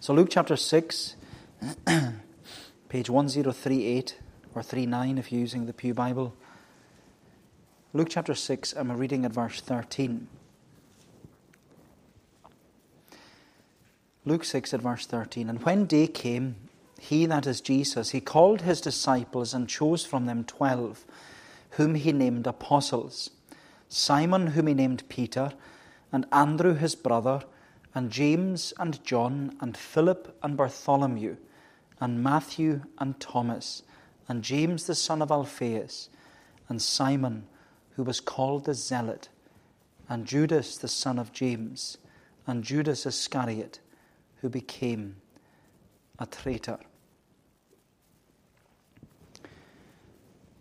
So, Luke chapter 6, page 1038 or 39 if you're using the Pew Bible. Luke chapter 6, and we're reading at verse 13. Luke 6 at verse 13. And when day came, he, that is Jesus, he called his disciples and chose from them twelve, whom he named apostles Simon, whom he named Peter, and Andrew his brother, and James and John, and Philip and Bartholomew, and Matthew and Thomas, and James the son of Alphaeus, and Simon, who was called the Zealot, and Judas the son of James, and Judas Iscariot, who became a traitor.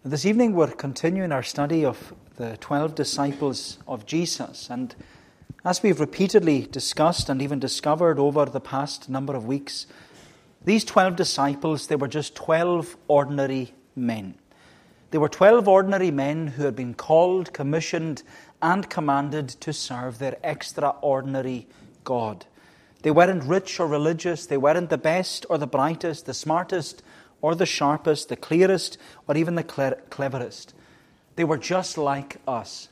This evening we're continuing our study of the 12 disciples of Jesus. And as we've repeatedly discussed and even discovered over the past number of weeks, these 12 disciples, they were just 12 ordinary men. They were 12 ordinary men who had been called, commissioned, and commanded to serve their extraordinary God. They weren't rich or religious, they weren't the best or the brightest, the smartest or the sharpest, the clearest, or even the cleverest. They were just like us.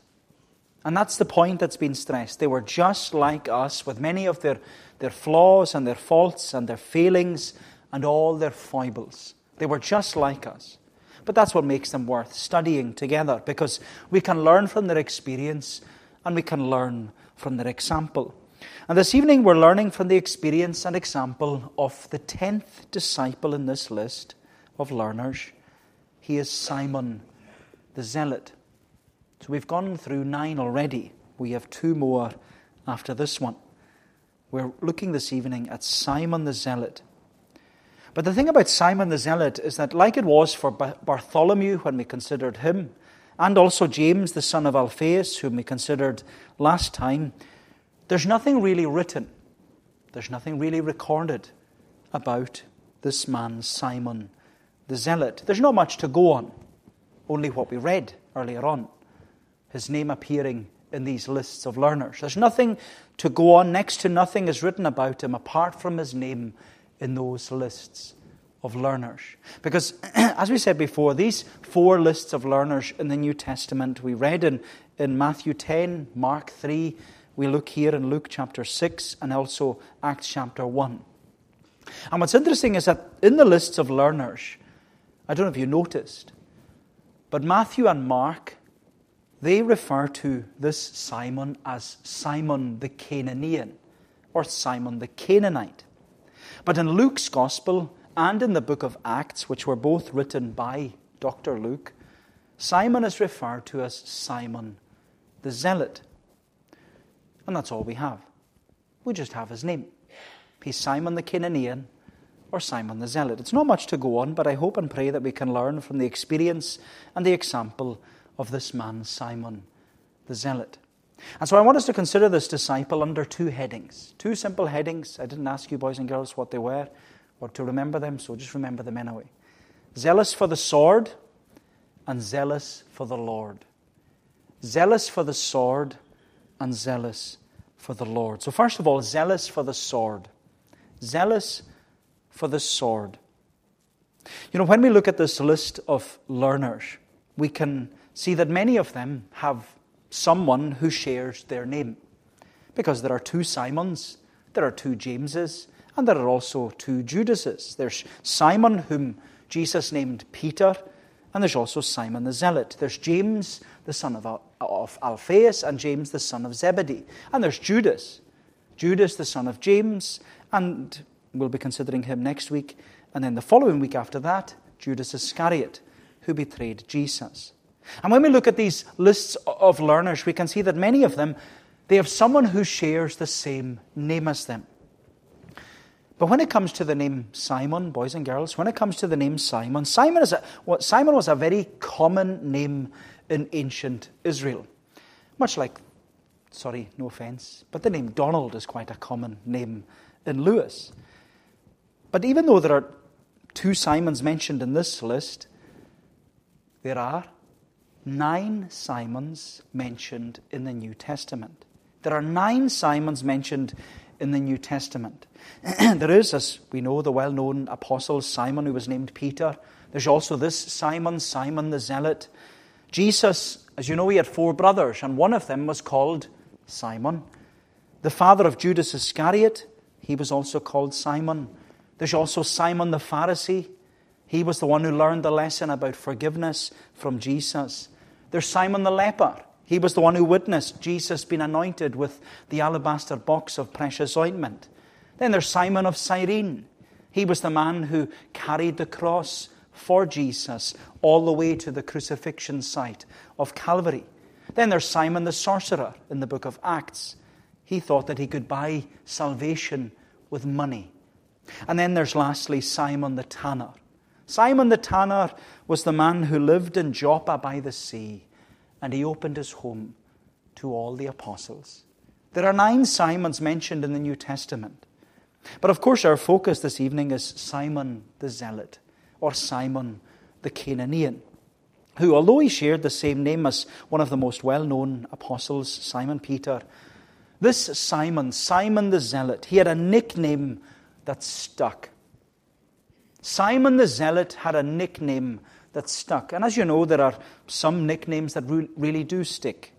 And that's the point that's been stressed. They were just like us, with many of their, their flaws and their faults and their failings and all their foibles. They were just like us. But that's what makes them worth studying together, because we can learn from their experience and we can learn from their example. And this evening we're learning from the experience and example of the tenth disciple in this list of learners. He is Simon the Zealot. So we've gone through nine already. We have two more after this one. We're looking this evening at Simon the Zealot. But the thing about Simon the Zealot is that, like it was for Bartholomew when we considered him, and also James the son of Alphaeus, whom we considered last time, there's nothing really written, there's nothing really recorded about this man, Simon the Zealot. There's not much to go on, only what we read earlier on. His name appearing in these lists of learners. There's nothing to go on, next to nothing is written about him apart from his name in those lists of learners. Because, as we said before, these four lists of learners in the New Testament we read in, in Matthew 10, Mark 3, we look here in Luke chapter 6, and also Acts chapter 1. And what's interesting is that in the lists of learners, I don't know if you noticed, but Matthew and Mark, they refer to this Simon as Simon the Cananaean or Simon the Canaanite. But in Luke's Gospel and in the book of Acts, which were both written by Dr. Luke, Simon is referred to as Simon the Zealot. And that's all we have. We just have his name. He's Simon the Cananaean or Simon the Zealot. It's not much to go on, but I hope and pray that we can learn from the experience and the example of this man, Simon the Zealot. And so I want us to consider this disciple under two headings. Two simple headings. I didn't ask you, boys and girls, what they were or to remember them, so just remember them anyway. Zealous for the sword and zealous for the Lord. Zealous for the sword and zealous for the Lord. So, first of all, zealous for the sword. Zealous for the sword. You know, when we look at this list of learners, we can see that many of them have someone who shares their name. Because there are two Simons, there are two Jameses, and there are also two Judases. There's Simon, whom Jesus named Peter, and there's also Simon the Zealot. There's James, the son of, of Alphaeus, and James, the son of Zebedee. And there's Judas, Judas, the son of James, and We'll be considering him next week. And then the following week after that, Judas Iscariot, who betrayed Jesus. And when we look at these lists of learners, we can see that many of them, they have someone who shares the same name as them. But when it comes to the name Simon, boys and girls, when it comes to the name Simon, Simon, is a, well, Simon was a very common name in ancient Israel. Much like, sorry, no offense, but the name Donald is quite a common name in Lewis. But even though there are two Simons mentioned in this list, there are nine Simons mentioned in the New Testament. There are nine Simons mentioned in the New Testament. there is, as we know, the well known apostle Simon, who was named Peter. There's also this Simon, Simon the Zealot. Jesus, as you know, he had four brothers, and one of them was called Simon. The father of Judas Iscariot, he was also called Simon. There's also Simon the Pharisee. He was the one who learned the lesson about forgiveness from Jesus. There's Simon the leper. He was the one who witnessed Jesus being anointed with the alabaster box of precious ointment. Then there's Simon of Cyrene. He was the man who carried the cross for Jesus all the way to the crucifixion site of Calvary. Then there's Simon the sorcerer in the book of Acts. He thought that he could buy salvation with money. And then there's lastly Simon the tanner. Simon the tanner was the man who lived in Joppa by the sea, and he opened his home to all the apostles. There are nine Simons mentioned in the New Testament. But of course, our focus this evening is Simon the Zealot, or Simon the Cananaean, who, although he shared the same name as one of the most well known apostles, Simon Peter, this Simon, Simon the Zealot, he had a nickname that stuck. Simon the Zealot had a nickname that stuck. And as you know, there are some nicknames that re- really do stick.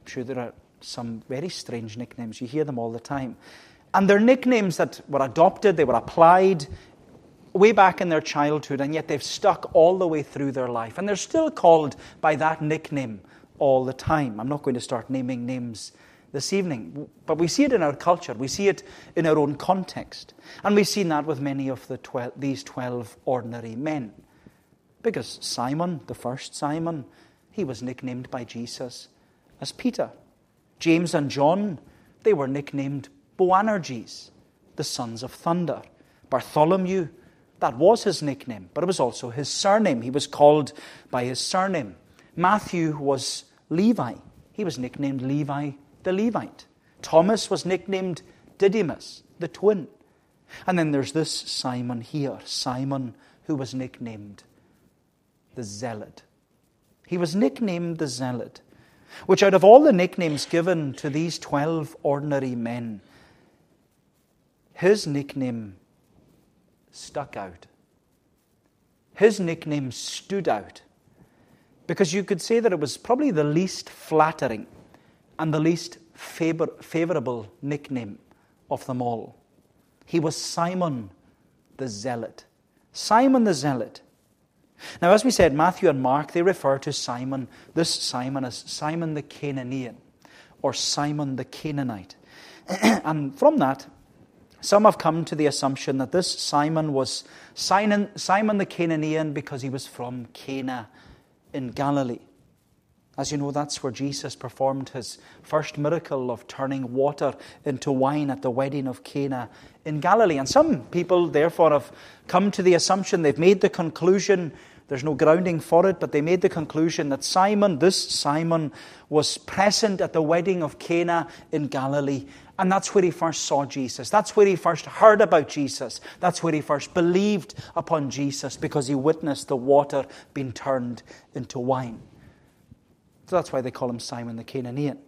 I'm sure there are some very strange nicknames. You hear them all the time. And they're nicknames that were adopted, they were applied way back in their childhood, and yet they've stuck all the way through their life. And they're still called by that nickname all the time. I'm not going to start naming names this evening. But we see it in our culture, we see it in our own context. And we've seen that with many of the 12, these 12 ordinary men. Because Simon, the first Simon, he was nicknamed by Jesus as Peter. James and John, they were nicknamed Boanerges, the sons of thunder. Bartholomew, that was his nickname, but it was also his surname. He was called by his surname. Matthew was Levi. He was nicknamed Levi the Levite. Thomas was nicknamed Didymus, the twin. And then there's this Simon here, Simon, who was nicknamed the Zealot. He was nicknamed the Zealot, which out of all the nicknames given to these 12 ordinary men, his nickname stuck out. His nickname stood out because you could say that it was probably the least flattering and the least favor, favorable nickname of them all. He was Simon the Zealot. Simon the Zealot. Now, as we said, Matthew and Mark, they refer to Simon, this Simon, as Simon the Cananaean or Simon the Canaanite. and from that, some have come to the assumption that this Simon was Simon, Simon the Cananaean because he was from Cana in Galilee. As you know, that's where Jesus performed his first miracle of turning water into wine at the wedding of Cana in Galilee. And some people, therefore, have come to the assumption, they've made the conclusion, there's no grounding for it, but they made the conclusion that Simon, this Simon, was present at the wedding of Cana in Galilee. And that's where he first saw Jesus. That's where he first heard about Jesus. That's where he first believed upon Jesus because he witnessed the water being turned into wine. So that's why they call him Simon the Cananaean.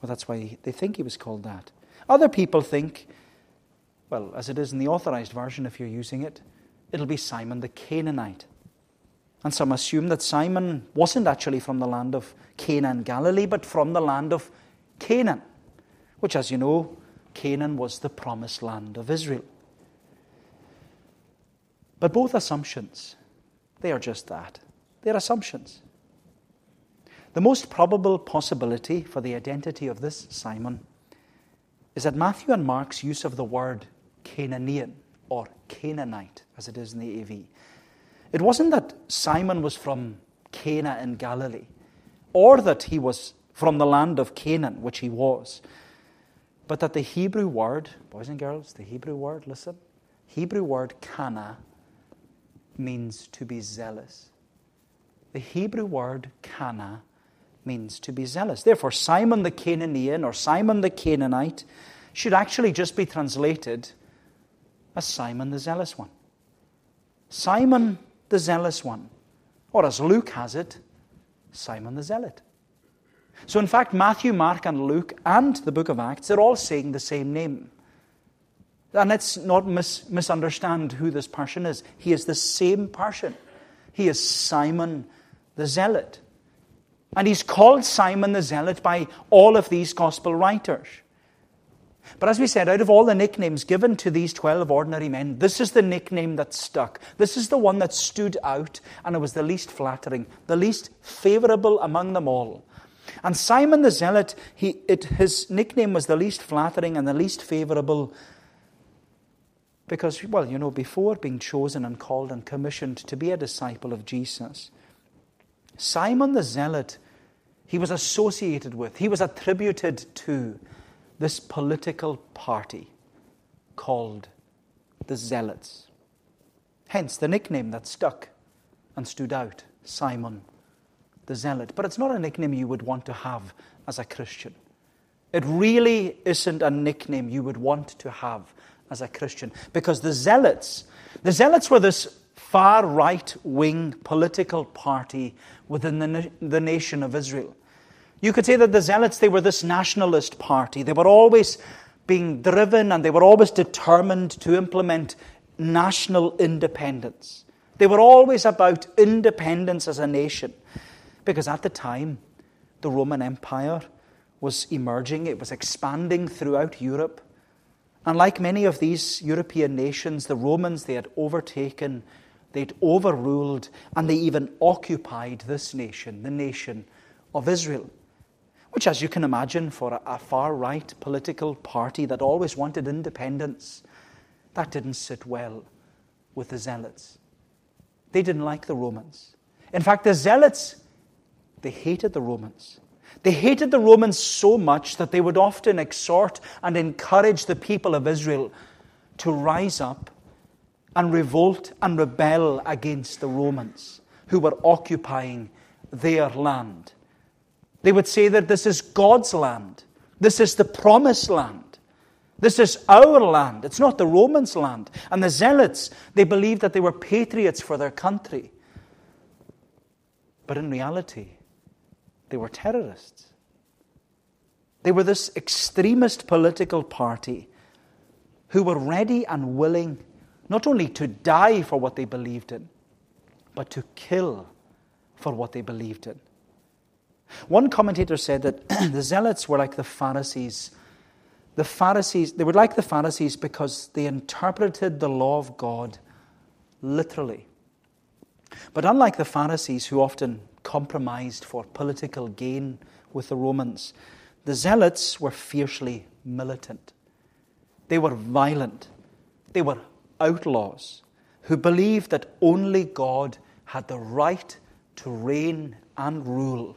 Well, that's why they think he was called that. Other people think, well, as it is in the authorized version, if you're using it, it'll be Simon the Canaanite. And some assume that Simon wasn't actually from the land of Cana, Galilee, but from the land of Canaan, which, as you know, Canaan was the promised land of Israel. But both assumptions, they are just that. They're assumptions. The most probable possibility for the identity of this Simon is that Matthew and Mark's use of the word Cananaean or Canaanite, as it is in the AV, it wasn't that Simon was from Cana in Galilee, or that he was from the land of Canaan, which he was, but that the Hebrew word, boys and girls, the Hebrew word, listen, Hebrew word Cana means to be zealous. The Hebrew word kana means to be zealous. Therefore, Simon the Cananaean or Simon the Canaanite should actually just be translated as Simon the zealous one. Simon the zealous one. Or as Luke has it, Simon the zealot. So, in fact, Matthew, Mark, and Luke, and the book of Acts, they're all saying the same name And let's not mis- misunderstand who this person is. He is the same person. He is Simon the Zealot. And he's called Simon the Zealot by all of these gospel writers. But as we said, out of all the nicknames given to these 12 ordinary men, this is the nickname that stuck. This is the one that stood out, and it was the least flattering, the least favorable among them all. And Simon the Zealot, he, it, his nickname was the least flattering and the least favorable because, well, you know, before being chosen and called and commissioned to be a disciple of Jesus, Simon the Zealot, he was associated with, he was attributed to this political party called the Zealots. Hence the nickname that stuck and stood out Simon the Zealot. But it's not a nickname you would want to have as a Christian. It really isn't a nickname you would want to have as a Christian. Because the Zealots, the Zealots were this far right wing political party within the, the nation of Israel. You could say that the Zealots, they were this nationalist party. They were always being driven and they were always determined to implement national independence. They were always about independence as a nation. Because at the time, the Roman Empire was emerging, it was expanding throughout Europe. And like many of these European nations, the Romans, they had overtaken, they'd overruled, and they even occupied this nation, the nation of Israel. Which, as you can imagine, for a, far right political party that always wanted independence, that didn't sit well with the Zealots. They didn't like the Romans. In fact, the Zealots, they hated the Romans. They hated the Romans so much that they would often exhort and encourage the people of Israel to rise up and revolt and rebel against the Romans who were occupying their land. They would say that this is God's land, this is the promised land. This is our land. It's not the Romans' land. And the Zealots, they believed that they were patriots for their country. But in reality, they were terrorists. They were this extremist political party who were ready and willing not only to die for what they believed in, but to kill for what they believed in. One commentator said that the Zealots were like the Pharisees. The Pharisees, they were like the Pharisees because they interpreted the law of God literally. But unlike the Pharisees, who often compromised for political gain with the Romans. The Zealots were fiercely militant. They were violent. They were outlaws who believed that only God had the right to reign and rule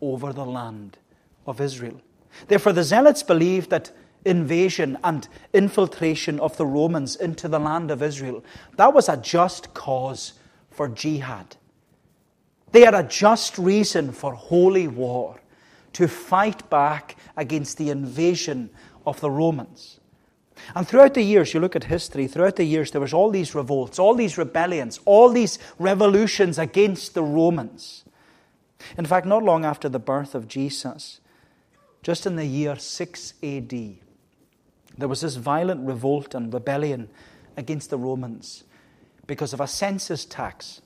over the land of Israel. Therefore, the Zealots believed that invasion and infiltration of the Romans into the land of Israel, that was a just cause for jihad. They had a just reason for holy war to fight back against the invasion of the Romans. And throughout the years, you look at history, throughout the years, there was all these revolts, all these rebellions, all these revolutions against the Romans. In fact, not long after the birth of Jesus, just in the year 6 AD, there was this violent revolt and rebellion against the Romans because of a census tax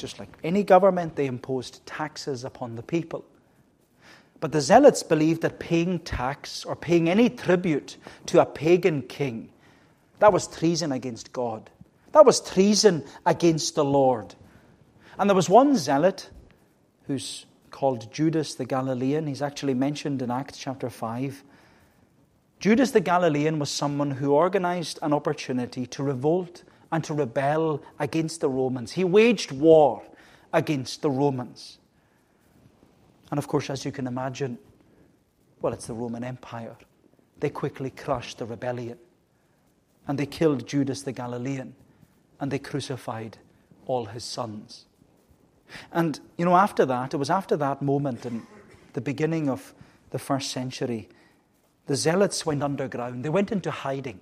just like any government, they imposed taxes upon the people. But the Zealots believed that paying tax or paying any tribute to a pagan king, that was treason against God. That was treason against the Lord. And there was one zealot who's called Judas the Galilean. He's actually mentioned in Acts chapter 5. Judas the Galilean was someone who organized an opportunity to revolt and to rebel against the Romans. He waged war against the Romans. And of course, as you can imagine, well, it's the Roman Empire. They quickly crushed the rebellion. And they killed Judas the Galilean. And they crucified all his sons. And, you know, after that, it was after that moment in the beginning of the first century, the Zealots went underground. They went into hiding.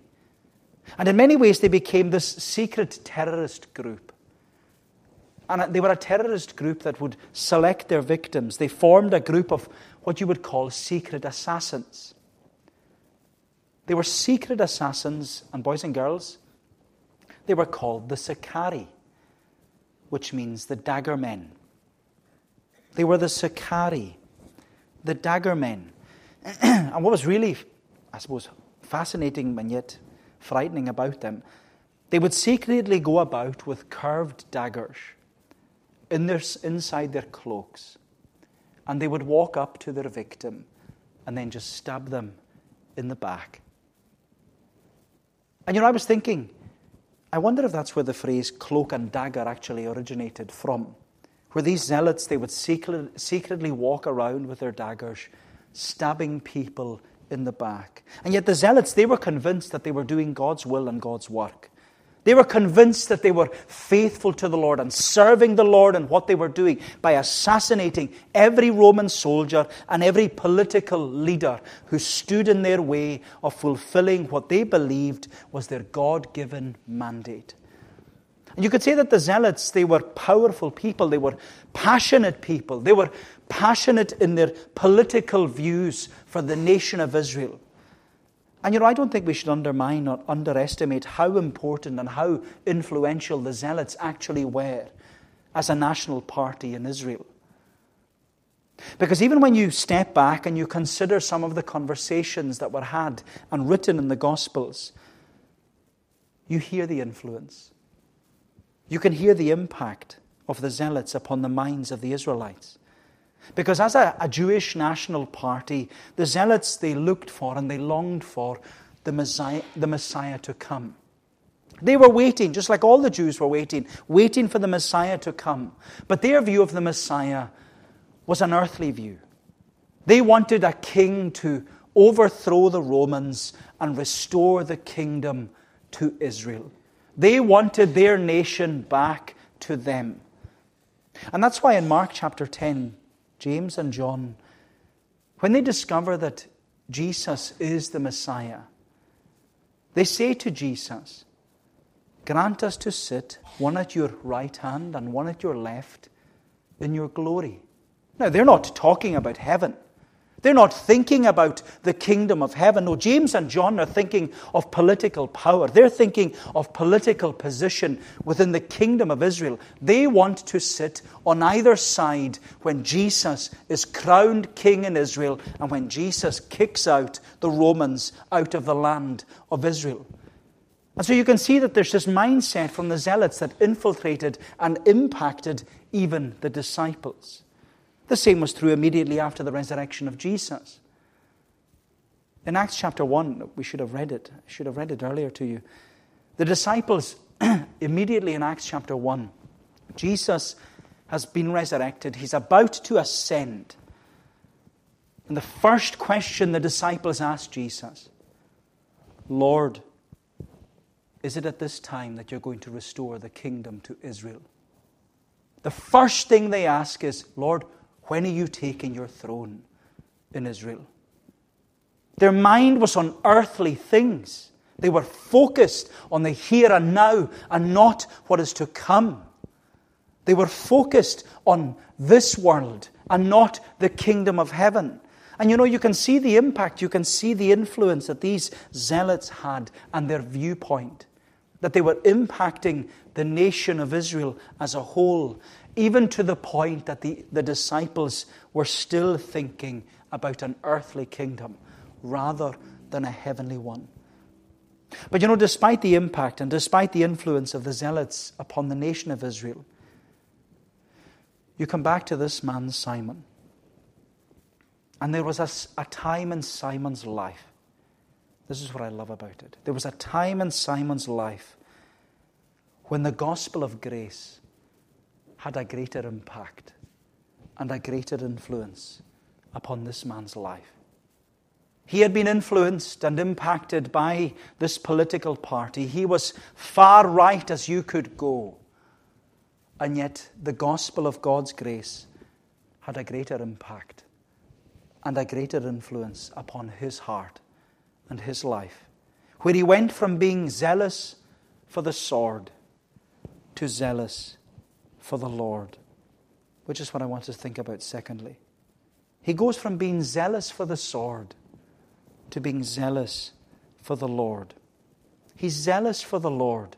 And in many ways, they became this secret terrorist group. And they were a terrorist group that would select their victims. They formed a group of what you would call secret assassins. They were secret assassins, and boys and girls, they were called the Sicarii, which means the dagger men. They were the Sicarii, the dagger men. and what was really, I suppose, fascinating and yet frightening about them, they would secretly go about with curved daggers in their, inside their cloaks, and they would walk up to their victim and then just stab them in the back. And you know, I was thinking, I wonder if that's where the phrase cloak and dagger actually originated from. Where these zealots, they would secret, secretly walk around with their daggers, stabbing people in the back. And yet the zealots, they were convinced that they were doing God's will and God's work. They were convinced that they were faithful to the Lord and serving the Lord in what they were doing by assassinating every Roman soldier and every political leader who stood in their way of fulfilling what they believed was their God given mandate. And you could say that the Zealots, they were powerful people, they were passionate people, they were passionate in their political views for the nation of Israel. And you know, I don't think we should undermine or underestimate how important and how influential the Zealots actually were as a national party in Israel. Because even when you step back and you consider some of the conversations that were had and written in the Gospels, you hear the influence. You can hear the impact of the Zealots upon the minds of the Israelites. Because as a, a, Jewish national party, the Zealots, they looked for and they longed for the Messiah, the Messiah to come. They were waiting, just like all the Jews were waiting, waiting for the Messiah to come. But their view of the Messiah was an earthly view. They wanted a king to overthrow the Romans and restore the kingdom to Israel. They wanted their nation back to them. And that's why in Mark chapter 10, James and John, when they discover that Jesus is the Messiah, they say to Jesus, Grant us to sit one at your right hand and one at your left in your glory. Now, they're not talking about heaven. They're not thinking about the kingdom of heaven. No, James and John are thinking of political power. They're thinking of political position within the kingdom of Israel. They want to sit on either side when Jesus is crowned king in Israel and when Jesus kicks out the Romans out of the land of Israel. And so you can see that there's this mindset from the zealots that infiltrated and impacted even the disciples. The same was true immediately after the resurrection of Jesus. In Acts chapter 1, we should have read it. Should have read it earlier to you. The disciples, immediately in Acts chapter 1, Jesus has been resurrected. He's about to ascend. And the first question the disciples asked Jesus Lord, is it at this time that you're going to restore the kingdom to Israel? The first thing they ask is, Lord, when are you taking your throne in Israel? Their mind was on earthly things. They were focused on the here and now and not what is to come. They were focused on this world and not the kingdom of heaven. And you know, you can see the impact, you can see the influence that these zealots had and their viewpoint, that they were impacting the nation of Israel as a whole even to the point that the, the disciples were still thinking about an earthly kingdom rather than a heavenly one. But you know, despite the impact and despite the influence of the zealots upon the nation of Israel, you come back to this man, Simon. And there was a, a time in Simon's life. This is what I love about it. There was a time in Simon's life when the gospel of grace had a greater impact and a greater influence upon this man's life. He had been influenced and impacted by this political party. He was far right as you could go. And yet, the gospel of God's grace had a greater impact and a greater influence upon his heart and his life, where he went from being zealous for the sword to zealous for the Lord, which is what I want to think about secondly. He goes from being zealous for the sword to being zealous for the Lord. He's zealous for the Lord.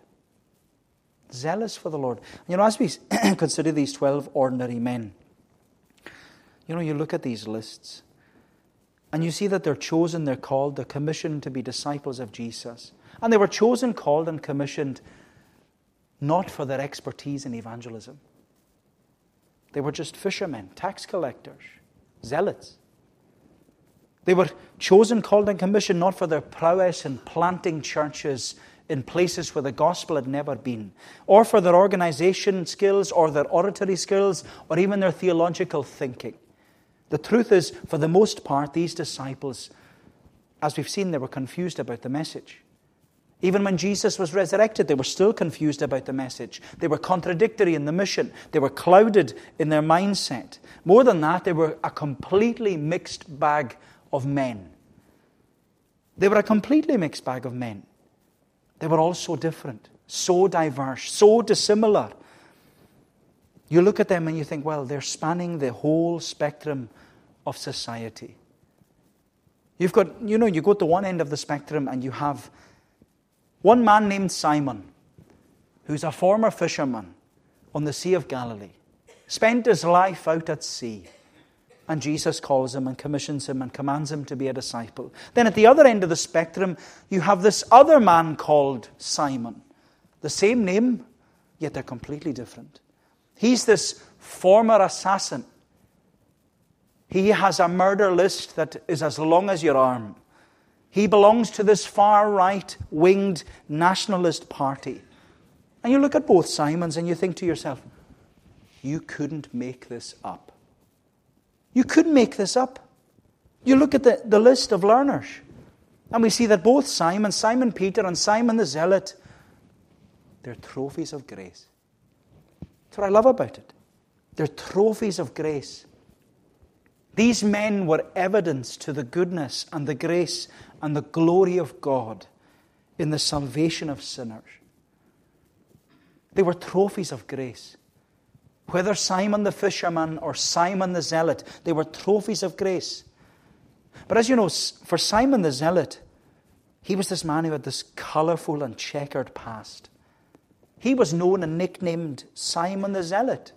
Zealous for the Lord. You know, as we consider these 12 ordinary men, you know, you look at these lists and you see that they're chosen, they're called, they're commissioned to be disciples of Jesus. And they were chosen, called, and commissioned not for their expertise in evangelism. They were just fishermen, tax collectors, zealots. They were chosen, called, and commissioned not for their prowess in planting churches in places where the gospel had never been, or for their organization skills, or their oratory skills, or even their theological thinking. The truth is, for the most part, these disciples, as we've seen, they were confused about the message. Even when Jesus was resurrected, they were still confused about the message. They were contradictory in the mission. They were clouded in their mindset. More than that, they were a completely mixed bag of men. They were a completely mixed bag of men. They were all so different, so diverse, so dissimilar. You look at them and you think, well, they're spanning the whole spectrum of society. You've got, you know, you go to one end of the spectrum and you have one man named Simon, who's a former fisherman on the Sea of Galilee, spent his life out at sea. And Jesus calls him and commissions him and commands him to be a disciple. Then at the other end of the spectrum, you have this other man called Simon. The same name, yet they're completely different. He's this former assassin. He has a murder list that is as long as your arm. He belongs to this far right winged nationalist party. And you look at both Simons and you think to yourself, you couldn't make this up. You couldn't make this up. You look at the, the list of learners, and we see that both Simon, Simon Peter, and Simon the Zealot, they're trophies of grace. That's what I love about it. They're trophies of grace. These men were evidence to the goodness and the grace and the glory of God in the salvation of sinners. They were trophies of grace. Whether Simon the fisherman or Simon the zealot, they were trophies of grace. But as you know, for Simon the zealot, he was this man who had this colourful and checkered past. He was known and nicknamed Simon the Zealot.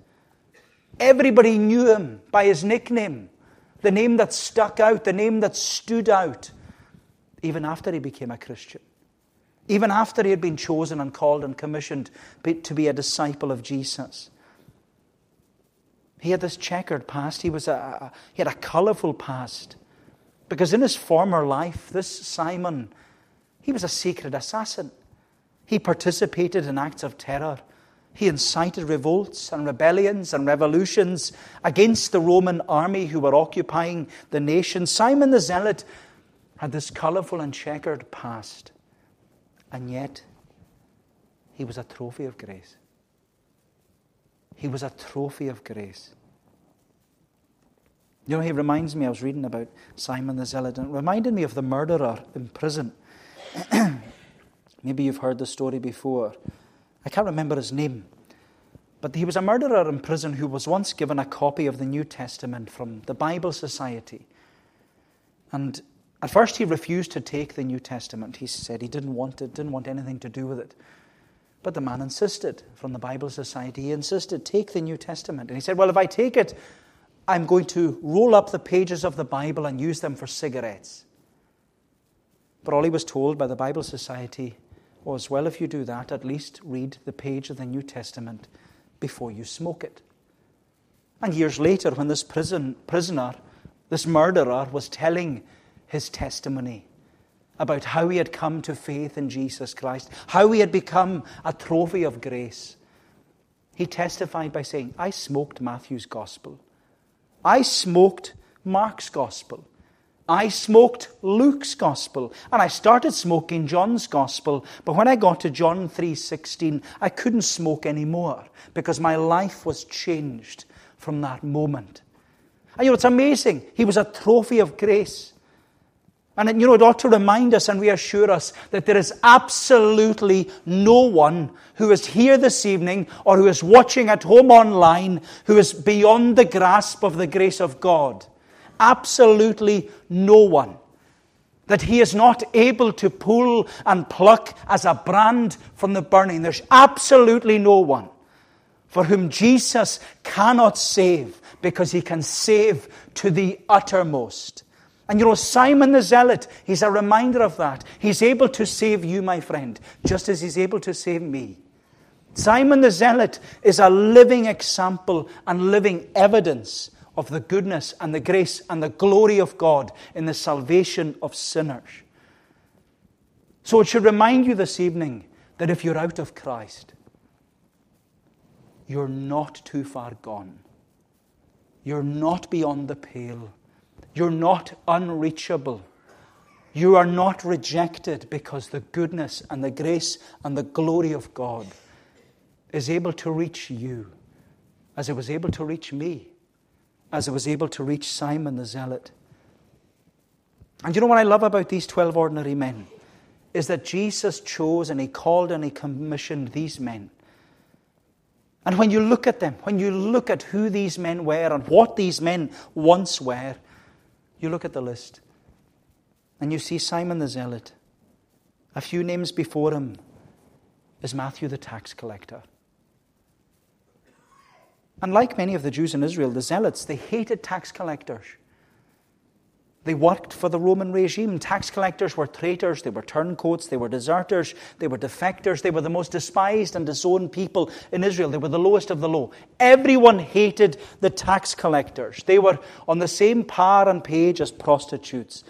Everybody knew him by his nickname, the name that stuck out, the name that stood out, even after he became a Christian, even after he had been chosen and called and commissioned to be a disciple of Jesus. He had this checkered past. He, was a, he had a colourful past. Because in his former life, this Simon, he was a secret assassin. He participated in acts of terror. He incited revolts and rebellions and revolutions against the Roman army who were occupying the nation. Simon the Zealot had this colourful and checkered past. And yet, he was a trophy of grace. He was a trophy of grace. You know, he reminds me, I was reading about Simon the Zealot, and it reminded me of the murderer in prison. Maybe you've heard the story before. I can't remember his name. But he was a murderer in prison who was once given a copy of the New Testament from the Bible Society. And at first he refused to take the New Testament. He said he didn't want it, didn't want anything to do with it. But the man insisted from the Bible Society. He insisted, take the New Testament. And he said, Well, if I take it, I'm going to roll up the pages of the Bible and use them for cigarettes. But all he was told by the Bible Society was, Well, if you do that, at least read the page of the New Testament before you smoke it. And years later, when this prison, prisoner, this murderer, was telling his testimony, about how he had come to faith in Jesus Christ, how he had become a trophy of grace. He testified by saying, I smoked Matthew's gospel. I smoked Mark's gospel. I smoked Luke's gospel and I started smoking John's gospel but when I got to John 3:16 I couldn't smoke anymore because my life was changed from that moment. And you know it's amazing he was a trophy of grace. And you know, it ought to remind us and reassure us that there is absolutely no one who is here this evening or who is watching at home online who is beyond the grasp of the grace of God. Absolutely no one. that he is not able to pull and pluck as a brand from the burning. There's absolutely no one for whom Jesus cannot save because he can save to the uttermost. And you know, Simon the Zealot, he's a reminder of that. He's able to save you, my friend, just as he's able to save me. Simon the Zealot is a living example and living evidence of the goodness and the grace and the glory of God in the salvation of sinners. So it should remind you this evening that if you're out of Christ, you're not too far gone. You're not beyond the pale. You're not unreachable. You are not rejected because the goodness and the grace and the glory of God is able to reach you as it was able to reach me as it was able to reach Simon the Zealot. And you know what I love about these 12 ordinary men? Is that Jesus chose and he called and he commissioned these men. And when you look at them, when you look at who these men were and what these men once were, you look at the list and you see Simon the Zealot. A few names before him is Matthew the tax collector. And like many of the Jews in Israel, the Zealots, they hated tax collectors. They worked for the Roman regime. Tax collectors were traitors, they were turncoats, they were deserters, they were defectors, they were the most despised and disowned people in Israel. They were the lowest of the low. Everyone hated the tax collectors. They were on the same par and page as prostitutes.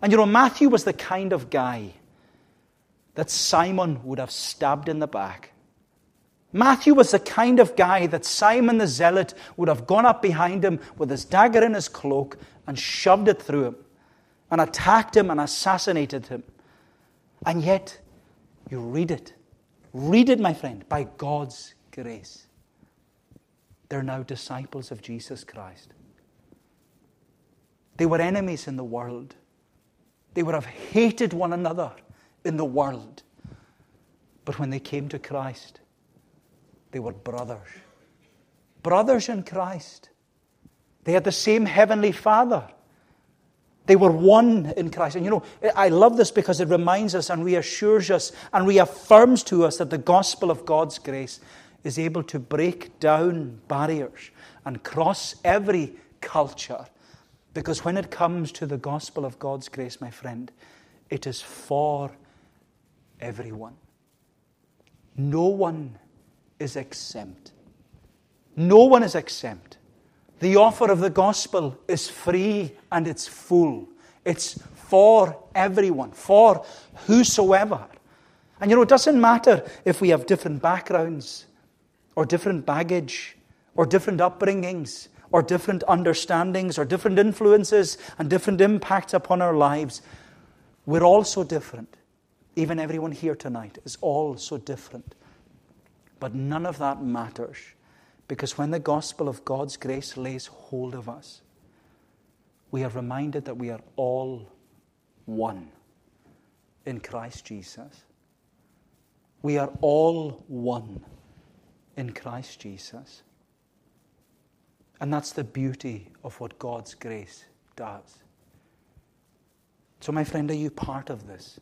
And you know, Matthew was the kind of guy that Simon would have stabbed in the back Matthew was the kind of guy that Simon the Zealot would have gone up behind him with his dagger in his cloak and shoved it through him and attacked him and assassinated him. And yet, you read it. Read it, my friend, by God's grace. They're now disciples of Jesus Christ. They were enemies in the world. They would have hated one another in the world. But when they came to Christ, they were brothers. Brothers in Christ. They had the same heavenly Father. They were one in Christ. And you know, I love this because it reminds us and reassures us and reaffirms to us that the gospel of God's grace is able to break down barriers and cross every culture. Because when it comes to the gospel of God's grace, my friend, it is for everyone. No one is exempt. No one is exempt. The offer of the gospel is free and it's full. It's for everyone, for whosoever. And you know, it doesn't matter if we have different backgrounds or different baggage or different upbringings or different understandings or different influences and different impacts upon our lives. We're all so different. Even everyone here tonight is all so different. But none of that matters because when the gospel of God's grace lays hold of us, we are reminded that we are all one in Christ Jesus. We are all one in Christ Jesus. And that's the beauty of what God's grace does. So, my friend, are you part of this?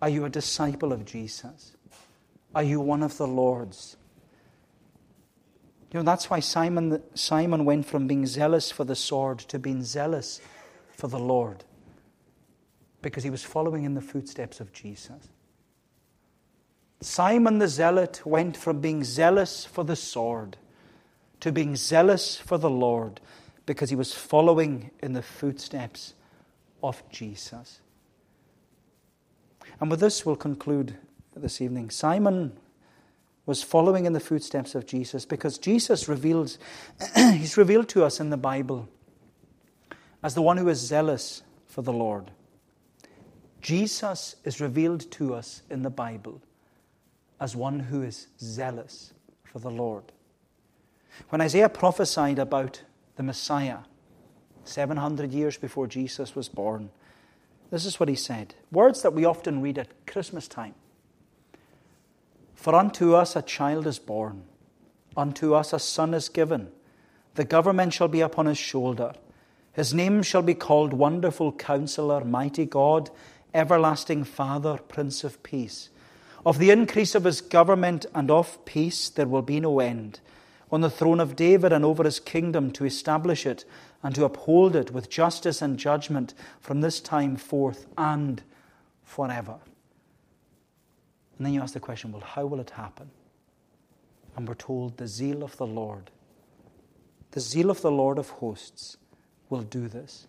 Are you a disciple of Jesus? Are you one of the Lord's? You know, that's why Simon, Simon went from being zealous for the sword to being zealous for the Lord. Because he was following in the footsteps of Jesus. Simon the Zealot went from being zealous for the sword to being zealous for the Lord because he was following in the footsteps of Jesus. And with this, we'll conclude this evening. Simon was following in the footsteps of Jesus because Jesus reveals, he's revealed to us in the Bible as the one who is zealous for the Lord. Jesus is revealed to us in the Bible as one who is zealous for the Lord. When Isaiah prophesied about the Messiah 700 years before Jesus was born, this is what he said. Words that we often read at Christmas time. For unto us a child is born, unto us a son is given. The government shall be upon his shoulder, His name shall be called Wonderful Counselor, Mighty God, Everlasting Father, Prince of Peace. Of the increase of his government and of peace there will be no end. On the throne of David and over his kingdom to establish it and to uphold it with justice and judgment from this time forth and forever. And then you ask the question well, how will it happen? And we're told the zeal of the Lord, the zeal of the Lord of hosts will do this.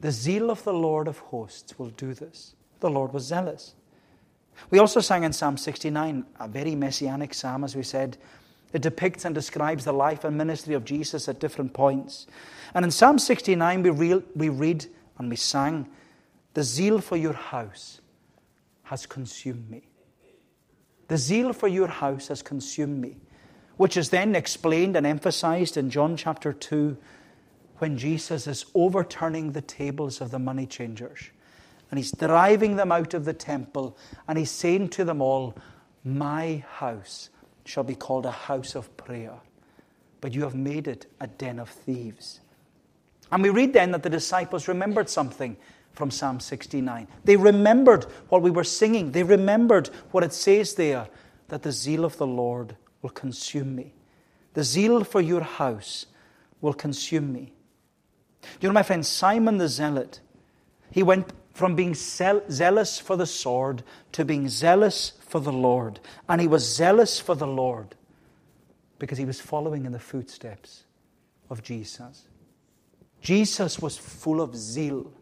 The zeal of the Lord of hosts will do this. The Lord was zealous. We also sang in Psalm 69, a very messianic psalm, as we said. It depicts and describes the life and ministry of Jesus at different points. And in Psalm 69, we, re- we read and we sang, The zeal for your house has consumed me. The zeal for your house has consumed me, which is then explained and emphasized in John chapter 2 when Jesus is overturning the tables of the money changers and he's driving them out of the temple and he's saying to them all, My house shall be called a house of prayer, but you have made it a den of thieves. And we read then that the disciples remembered something from Psalm 69. They remembered what we were singing, they remembered what it says there that the zeal of the Lord will consume me. The zeal for your house will consume me. You know, my friend, Simon the Zealot, he went from being zealous for the sword to being zealous for the Lord. And he was zealous for the Lord because he was following in the footsteps of Jesus. Jesus was full of zeal,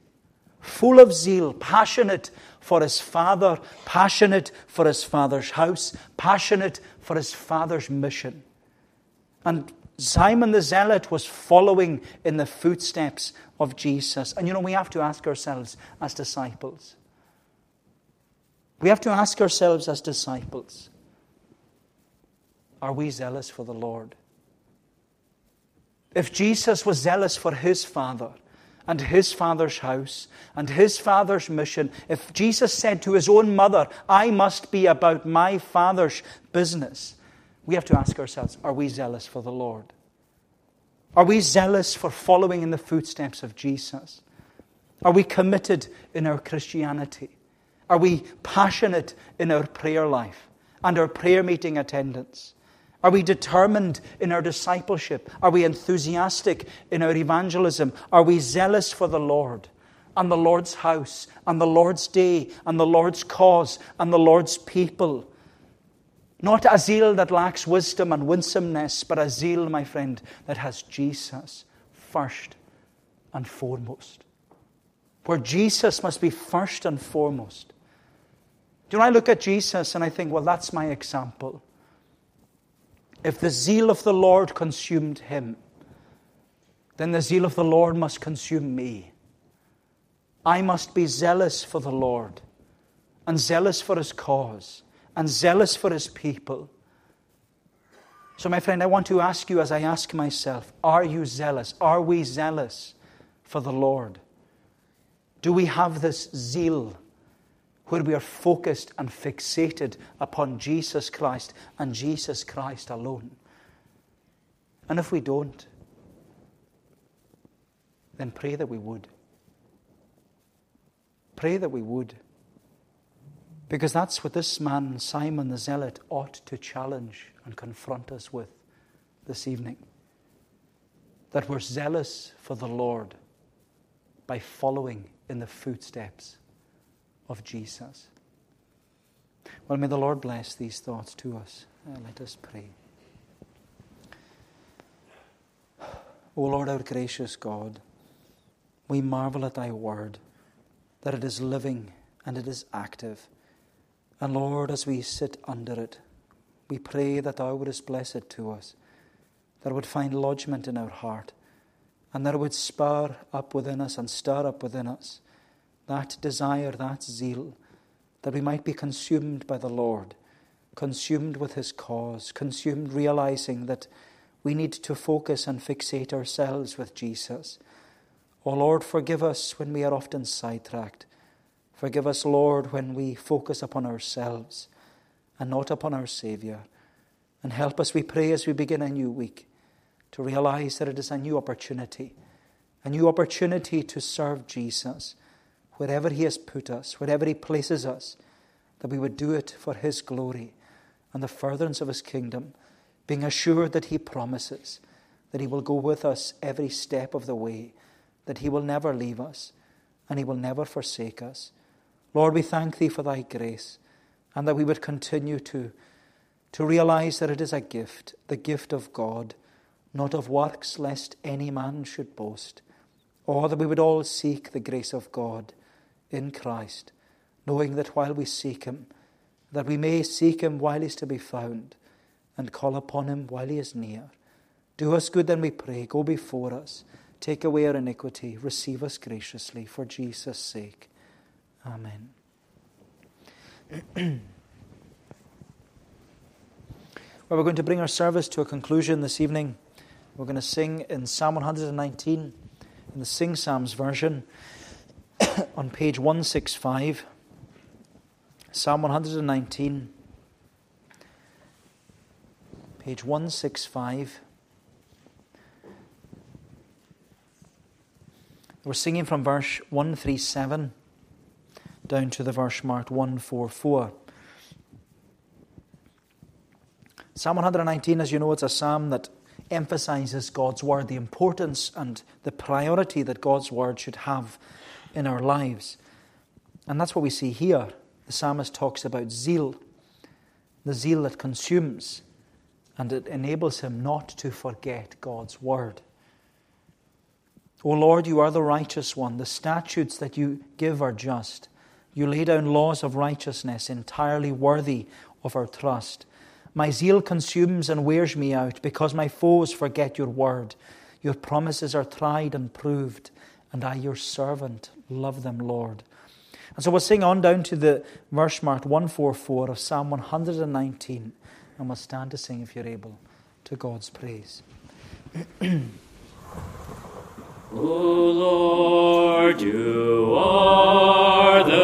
full of zeal, passionate for his Father, passionate for his Father's house, passionate for his Father's mission. And Simon the Zealot was following in the footsteps of Jesus. And you know, we have to ask ourselves as disciples. We have to ask ourselves as disciples are we zealous for the Lord? If Jesus was zealous for his Father and his Father's house and his Father's mission, if Jesus said to his own mother, I must be about my Father's business, we have to ask ourselves are we zealous for the Lord? Are we zealous for following in the footsteps of Jesus? Are we committed in our Christianity? Are we passionate in our prayer life and our prayer meeting attendance? Are we determined in our discipleship? Are we enthusiastic in our evangelism? Are we zealous for the Lord and the Lord's house and the Lord's day and the Lord's cause and the Lord's people? Not a zeal that lacks wisdom and winsomeness, but a zeal, my friend, that has Jesus first and foremost. Where Jesus must be first and foremost. Do you know, I look at Jesus and I think, well, that's my example. If the zeal of the Lord consumed him, then the zeal of the Lord must consume me. I must be zealous for the Lord and zealous for his cause and zealous for his people. So, my friend, I want to ask you as I ask myself are you zealous? Are we zealous for the Lord? Do we have this zeal where we are focused and fixated upon Jesus Christ and Jesus Christ alone? And if we don't, then pray that we would. Pray that we would. Because that's what this man, Simon the Zealot, ought to challenge and confront us with this evening. That we're zealous for the Lord by following in the footsteps of Jesus. Well, may the Lord bless these thoughts to us. Uh, let us pray. O Lord, our gracious God, we marvel at thy word, that it is living and it is active and Lord, as we sit under it, we pray that Thou wouldst bless it to us, that it would find lodgment in our heart, and that it would spur up within us and stir up within us that desire, that zeal, that we might be consumed by the Lord, consumed with His cause, consumed realizing that we need to focus and fixate ourselves with Jesus. O oh Lord, forgive us when we are often sidetracked. Forgive us, Lord, when we focus upon ourselves and not upon our Saviour. And help us, we pray, as we begin a new week, to realize that it is a new opportunity a new opportunity to serve Jesus wherever He has put us, wherever He places us, that we would do it for His glory and the furtherance of His kingdom, being assured that He promises that He will go with us every step of the way, that He will never leave us, and He will never forsake us. Lord, we thank Thee for Thy grace, and that we would continue to, to realize that it is a gift, the gift of God, not of works, lest any man should boast, or that we would all seek the grace of God in Christ, knowing that while we seek Him, that we may seek Him while He is to be found, and call upon Him while He is near. Do us good, then we pray. Go before us. Take away our iniquity. Receive us graciously for Jesus' sake. Amen. well, we're going to bring our service to a conclusion this evening. We're going to sing in Psalm 119 in the Sing Psalms version on page 165. Psalm 119, page 165. We're singing from verse 137 down to the verse marked 144. Psalm 119, as you know, it's a psalm that emphasizes God's word, the importance and the priority that God's word should have in our lives. And that's what we see here the psalmist talks about zeal, the zeal that consumes, and it enables him not to forget God's word. O Lord, you are the righteous one. The statutes that you give are just. You lay down laws of righteousness entirely worthy of our trust. My zeal consumes and wears me out because my foes forget your word. Your promises are tried and proved, and I, your servant, love them, Lord. And so we'll sing on down to the verse marked 144 of Psalm 119, and we'll stand to sing if you're able to God's praise. O Lord, you are the